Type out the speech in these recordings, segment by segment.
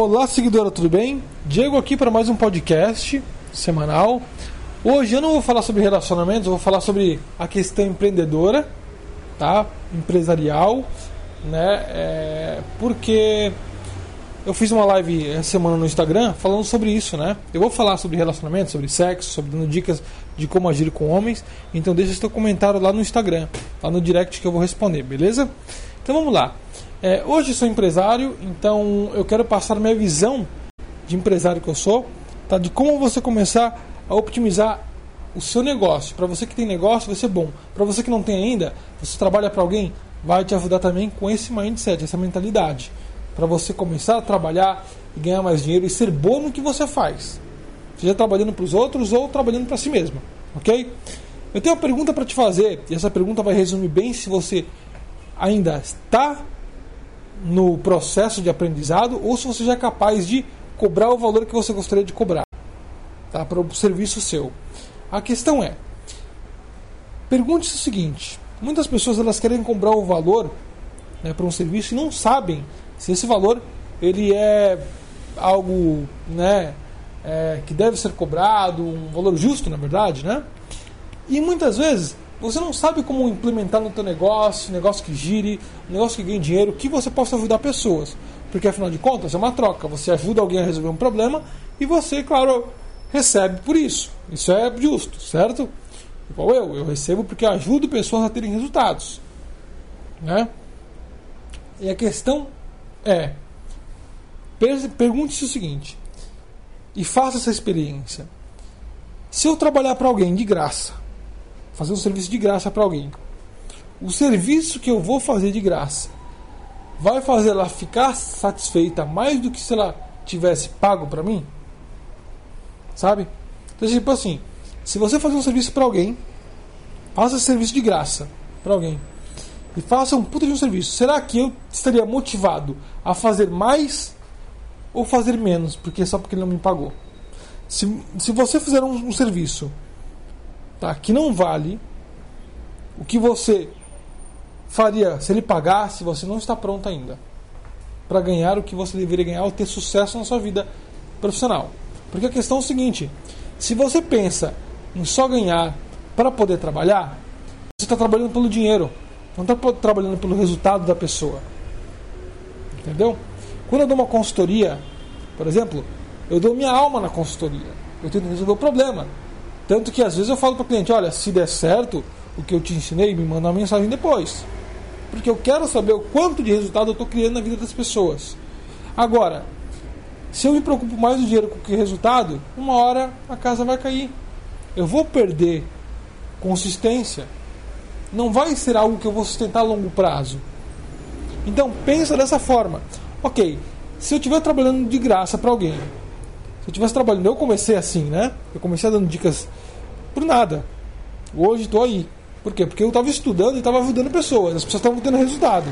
Olá, seguidora, tudo bem? Diego aqui para mais um podcast semanal. Hoje eu não vou falar sobre relacionamentos, eu vou falar sobre a questão empreendedora, tá? Empresarial, né? É, porque eu fiz uma live essa semana no Instagram falando sobre isso, né? Eu vou falar sobre relacionamentos, sobre sexo, sobre dando dicas de como agir com homens. Então deixa seu comentário lá no Instagram, lá no direct que eu vou responder, beleza? Então vamos lá. É, hoje sou empresário, então eu quero passar minha visão de empresário que eu sou, tá? De como você começar a optimizar o seu negócio. Para você que tem negócio, vai ser bom. Para você que não tem ainda, você trabalha para alguém, vai te ajudar também com esse mindset, essa mentalidade, para você começar a trabalhar e ganhar mais dinheiro e ser bom no que você faz. Seja trabalhando para os outros ou trabalhando para si mesmo, ok? Eu tenho uma pergunta para te fazer e essa pergunta vai resumir bem se você ainda está no processo de aprendizado ou se você já é capaz de cobrar o valor que você gostaria de cobrar tá, para o serviço seu. A questão é, pergunte-se o seguinte: muitas pessoas elas querem cobrar o valor né, para um serviço e não sabem se esse valor ele é algo né, é, que deve ser cobrado, um valor justo, na verdade, né? E muitas vezes você não sabe como implementar no teu negócio, negócio que gire, negócio que ganhe dinheiro, que você possa ajudar pessoas. Porque afinal de contas é uma troca. Você ajuda alguém a resolver um problema e você, claro, recebe por isso. Isso é justo, certo? Igual eu, eu recebo porque ajudo pessoas a terem resultados. Né? E a questão é: pergunte-se o seguinte, e faça essa experiência. Se eu trabalhar para alguém de graça, fazer um serviço de graça para alguém. O serviço que eu vou fazer de graça vai fazer ela ficar satisfeita mais do que se ela tivesse pago para mim? Sabe? Então, tipo assim, se você fazer um serviço para alguém, faça esse serviço de graça para alguém e faça um puta de um serviço. Será que eu estaria motivado a fazer mais ou fazer menos, porque só porque ele não me pagou? Se, se você fizer um, um serviço tá? que não vale o que você faria se ele pagasse, você não está pronto ainda para ganhar o que você deveria ganhar ou ter sucesso na sua vida profissional. Porque a questão é o seguinte: se você pensa em só ganhar para poder trabalhar, você está trabalhando pelo dinheiro, não está trabalhando pelo resultado da pessoa. Entendeu? Quando eu dou uma consultoria, por exemplo, eu dou minha alma na consultoria. Eu tento resolver o problema. Tanto que às vezes eu falo para o cliente: olha, se der certo o que eu te ensinei, me manda uma mensagem depois. Porque eu quero saber o quanto de resultado eu estou criando na vida das pessoas. Agora, se eu me preocupo mais do dinheiro com que resultado, uma hora a casa vai cair. Eu vou perder consistência. Não vai ser algo que eu vou sustentar a longo prazo. Então pensa dessa forma. Ok, se eu estiver trabalhando de graça para alguém, eu estivesse trabalhando, eu comecei assim, né? Eu comecei dando dicas por nada. Hoje estou aí. Por quê? Porque eu estava estudando e estava ajudando pessoas, as pessoas estavam tendo resultado.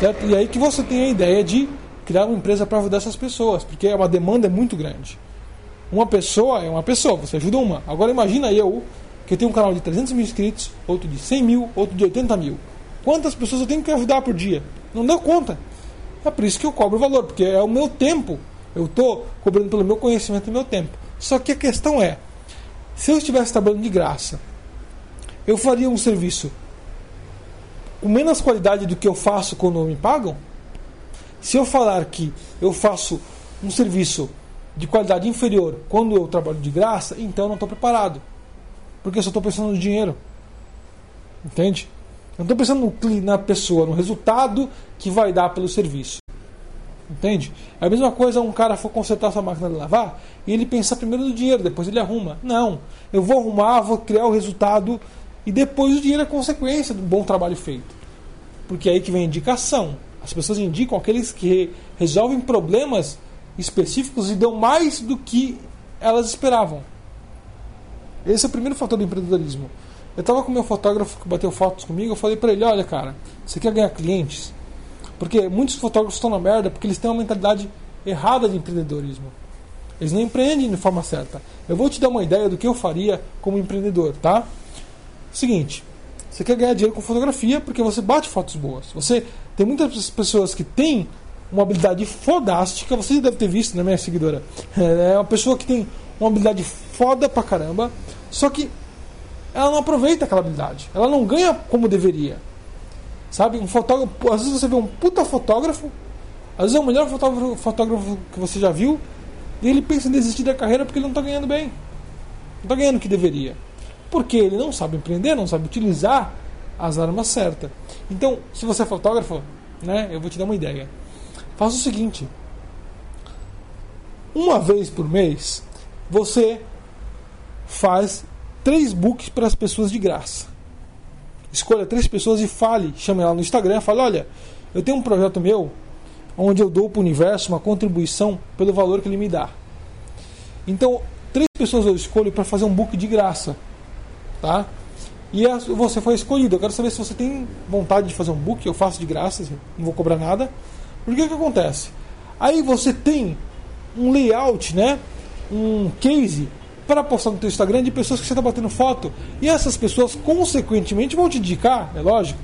Certo? E aí que você tem a ideia de criar uma empresa para ajudar essas pessoas, porque é uma demanda é muito grande. Uma pessoa é uma pessoa, você ajuda uma. Agora imagina eu, que tenho um canal de 300 mil inscritos, outro de 100 mil, outro de 80 mil. Quantas pessoas eu tenho que ajudar por dia? Não deu conta. É por isso que eu cobro o valor, porque é o meu tempo eu estou cobrando pelo meu conhecimento e meu tempo. Só que a questão é: se eu estivesse trabalhando de graça, eu faria um serviço com menos qualidade do que eu faço quando me pagam? Se eu falar que eu faço um serviço de qualidade inferior quando eu trabalho de graça, então eu não estou preparado. Porque eu só estou pensando no dinheiro. Entende? Eu não estou pensando no, na pessoa, no resultado que vai dar pelo serviço. Entende? É a mesma coisa um cara for consertar sua máquina de lavar e ele pensar primeiro no dinheiro, depois ele arruma. Não. Eu vou arrumar, vou criar o resultado e depois o dinheiro é consequência do bom trabalho feito. Porque é aí que vem a indicação. As pessoas indicam aqueles que resolvem problemas específicos e dão mais do que elas esperavam. Esse é o primeiro fator do empreendedorismo. Eu estava com meu fotógrafo que bateu fotos comigo, eu falei para ele, olha cara, você quer ganhar clientes? Porque muitos fotógrafos estão na merda porque eles têm uma mentalidade errada de empreendedorismo. Eles não empreendem de forma certa. Eu vou te dar uma ideia do que eu faria como empreendedor, tá? Seguinte, você quer ganhar dinheiro com fotografia porque você bate fotos boas. Você tem muitas pessoas que têm uma habilidade fodástica, você deve ter visto, né, minha seguidora? É uma pessoa que tem uma habilidade foda pra caramba, só que ela não aproveita aquela habilidade. Ela não ganha como deveria. Sabe? Um fotógrafo, às vezes você vê um puta fotógrafo, às vezes é o melhor fotógrafo, fotógrafo que você já viu, e ele pensa em desistir da carreira porque ele não está ganhando bem. Não está ganhando o que deveria. Porque ele não sabe empreender, não sabe utilizar as armas certas. Então, se você é fotógrafo, né, eu vou te dar uma ideia. Faça o seguinte: uma vez por mês, você faz três books para as pessoas de graça. Escolha três pessoas e fale, chame ela no Instagram, fale, olha, eu tenho um projeto meu onde eu dou para o universo uma contribuição pelo valor que ele me dá. Então, três pessoas eu escolho para fazer um book de graça, tá? E você foi escolhido. Eu quero saber se você tem vontade de fazer um book, eu faço de graça, assim, não vou cobrar nada. Por que que acontece? Aí você tem um layout, né? Um case para postar no teu Instagram de pessoas que você está batendo foto. E essas pessoas, consequentemente, vão te indicar, é lógico.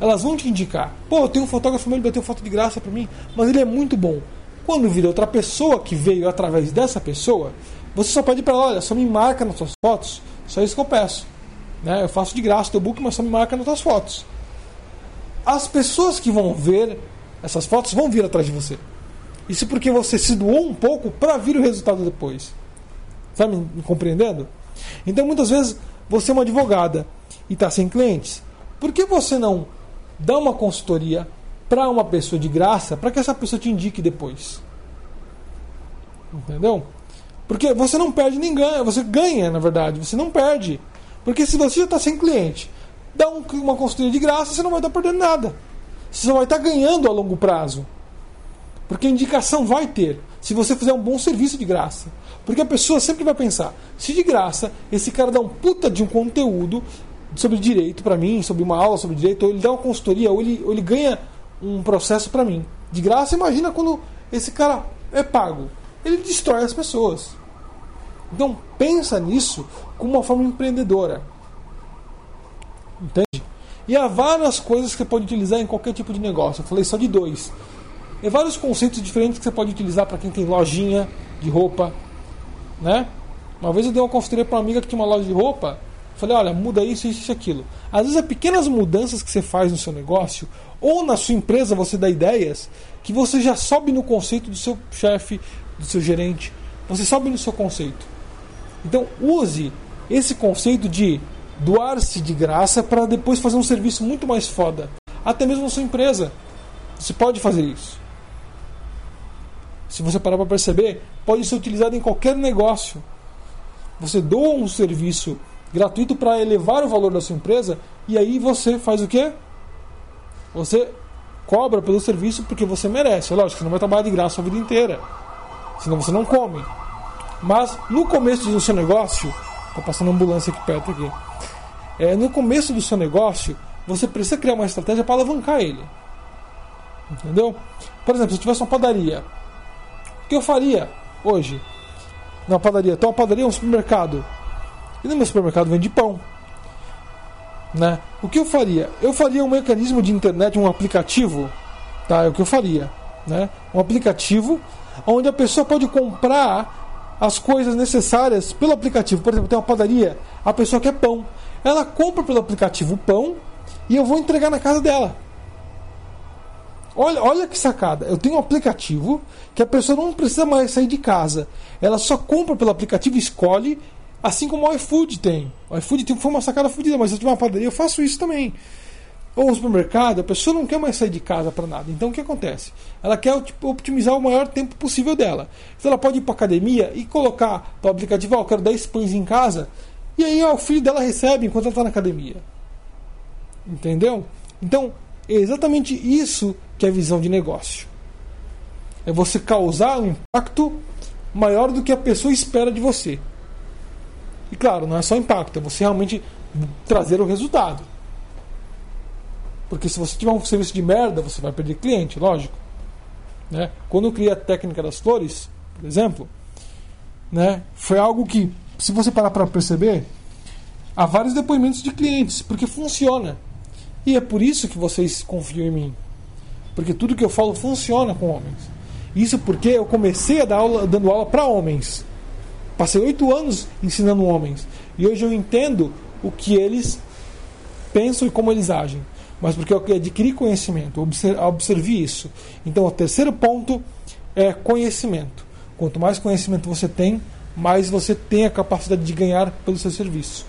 Elas vão te indicar. Pô, tenho um fotógrafo meu, ele bateu foto de graça para mim, mas ele é muito bom. Quando vira outra pessoa que veio através dessa pessoa, você só pede para ela, olha, só me marca nas suas fotos, só isso que eu peço. Né? Eu faço de graça o teu book, mas só me marca nas tuas fotos. As pessoas que vão ver essas fotos vão vir atrás de você. Isso porque você se doou um pouco para vir o resultado depois. Está me, compreendendo? Então muitas vezes você é uma advogada e está sem clientes. Por que você não dá uma consultoria para uma pessoa de graça para que essa pessoa te indique depois? Entendeu? Porque você não perde nem ganha, você ganha, na verdade, você não perde. Porque se você já está sem cliente, dá um, uma consultoria de graça, você não vai estar tá perdendo nada. Você só vai estar tá ganhando a longo prazo. Porque indicação vai ter, se você fizer um bom serviço de graça. Porque a pessoa sempre vai pensar: se de graça esse cara dá um puta de um conteúdo sobre direito para mim, sobre uma aula sobre direito, ou ele dá uma consultoria, ou ele, ou ele ganha um processo para mim. De graça, imagina quando esse cara é pago. Ele destrói as pessoas. Então pensa nisso como uma forma empreendedora. Entende? E há várias coisas que você pode utilizar em qualquer tipo de negócio. Eu falei só de dois. Vários conceitos diferentes que você pode utilizar para quem tem lojinha de roupa, né? Uma vez eu dei uma consultoria para uma amiga que tinha uma loja de roupa. Falei, olha, muda isso, isso e aquilo. Às vezes é pequenas mudanças que você faz no seu negócio ou na sua empresa você dá ideias que você já sobe no conceito do seu chefe, do seu gerente. Você sobe no seu conceito. Então use esse conceito de doar-se de graça para depois fazer um serviço muito mais foda. Até mesmo na sua empresa. Você pode fazer isso se você parar para perceber, pode ser utilizado em qualquer negócio. Você doa um serviço gratuito para elevar o valor da sua empresa e aí você faz o quê? Você cobra pelo serviço porque você merece. É lógico, você não vai trabalhar de graça a vida inteira. Senão você não come. Mas no começo do seu negócio, está passando ambulância aqui perto aqui. É, no começo do seu negócio, você precisa criar uma estratégia para alavancar ele. Entendeu? Por exemplo, se tivesse uma padaria o que eu faria hoje? Na padaria. Tem uma padaria, um supermercado. E no meu supermercado vende pão. Né? O que eu faria? Eu faria um mecanismo de internet, um aplicativo. Tá? É o que eu faria. Né? Um aplicativo onde a pessoa pode comprar as coisas necessárias pelo aplicativo. Por exemplo, tem uma padaria, a pessoa quer pão. Ela compra pelo aplicativo o pão e eu vou entregar na casa dela. Olha, olha que sacada. Eu tenho um aplicativo que a pessoa não precisa mais sair de casa. Ela só compra pelo aplicativo, escolhe, assim como o iFood tem. O iFood tem, foi uma sacada fodida, mas eu uma padaria, eu faço isso também. Ou no supermercado, a pessoa não quer mais sair de casa para nada. Então o que acontece? Ela quer tipo, optimizar o maior tempo possível dela. Então ela pode ir para academia e colocar no aplicativo, ó, oh, eu quero 10 pães em casa. E aí ó, o filho dela recebe enquanto ela está na academia. Entendeu? Então, é exatamente isso que é visão de negócio. É você causar um impacto maior do que a pessoa espera de você. E claro, não é só impacto, é você realmente trazer o resultado. Porque se você tiver um serviço de merda, você vai perder cliente, lógico. Né? Quando eu criei a técnica das flores, por exemplo, né, foi algo que, se você parar para perceber, há vários depoimentos de clientes, porque funciona. E é por isso que vocês confiam em mim. porque tudo que eu falo funciona com homens. Isso porque eu comecei a dar aula, dando aula para homens. Passei oito anos ensinando homens. E hoje eu entendo o que eles pensam e como eles agem. Mas porque eu adquiri conhecimento, observei isso. Então, o terceiro ponto é conhecimento. Quanto mais conhecimento você tem, mais você tem a capacidade de ganhar pelo seu serviço.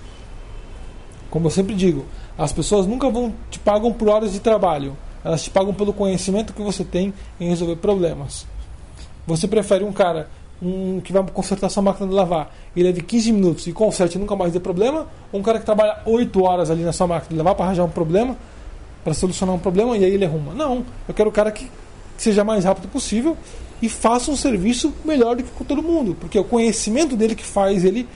Como eu sempre digo, as pessoas nunca vão te pagam por horas de trabalho. Elas te pagam pelo conhecimento que você tem em resolver problemas. Você prefere um cara um, que vai consertar sua máquina de lavar e leve 15 minutos e conserte e nunca mais dê problema? Ou um cara que trabalha 8 horas ali na sua máquina de lavar para arranjar um problema, para solucionar um problema e aí ele arruma? Não, eu quero o cara que seja mais rápido possível e faça um serviço melhor do que com todo mundo, porque é o conhecimento dele que faz ele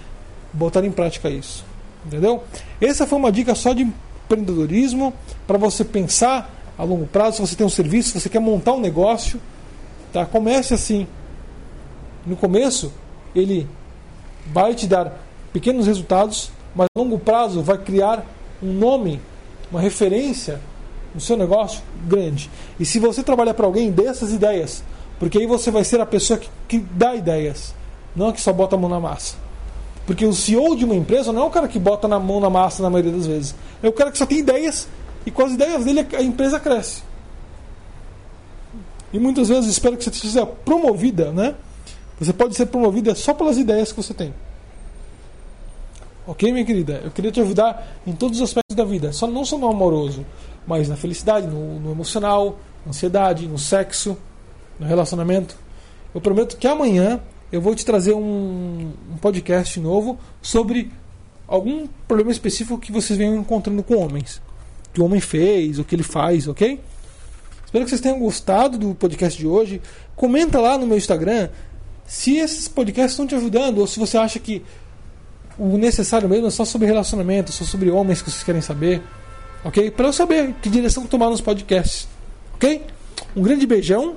botar em prática isso. Entendeu? Essa foi uma dica só de empreendedorismo para você pensar a longo prazo, se você tem um serviço, se você quer montar um negócio, tá? Comece assim. No começo, ele vai te dar pequenos resultados, mas a longo prazo vai criar um nome, uma referência no seu negócio grande. E se você trabalhar para alguém, dê essas ideias, porque aí você vai ser a pessoa que, que dá ideias, não a que só bota a mão na massa. Porque o CEO de uma empresa não é o cara que bota na mão na massa na maioria das vezes. É o cara que só tem ideias e com as ideias dele a empresa cresce. E muitas vezes espero que você seja promovida, né? Você pode ser promovida só pelas ideias que você tem. Ok, minha querida? Eu queria te ajudar em todos os aspectos da vida, só não só no amoroso, mas na felicidade, no, no emocional, na ansiedade, no sexo, no relacionamento. Eu prometo que amanhã eu vou te trazer um, um podcast novo sobre algum problema específico que vocês venham encontrando com homens. Que o homem fez, o que ele faz, ok? Espero que vocês tenham gostado do podcast de hoje. Comenta lá no meu Instagram se esses podcasts estão te ajudando ou se você acha que o necessário mesmo é só sobre relacionamento, só sobre homens que vocês querem saber, ok? Para eu saber que direção tomar nos podcasts, ok? Um grande beijão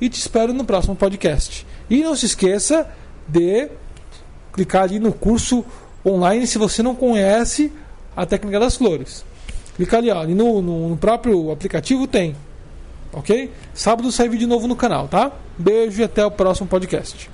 e te espero no próximo podcast. E não se esqueça de clicar ali no curso online se você não conhece a técnica das flores. Clica ali, ó, ali no, no, no próprio aplicativo tem. Ok? Sábado sai vídeo novo no canal, tá? Beijo e até o próximo podcast.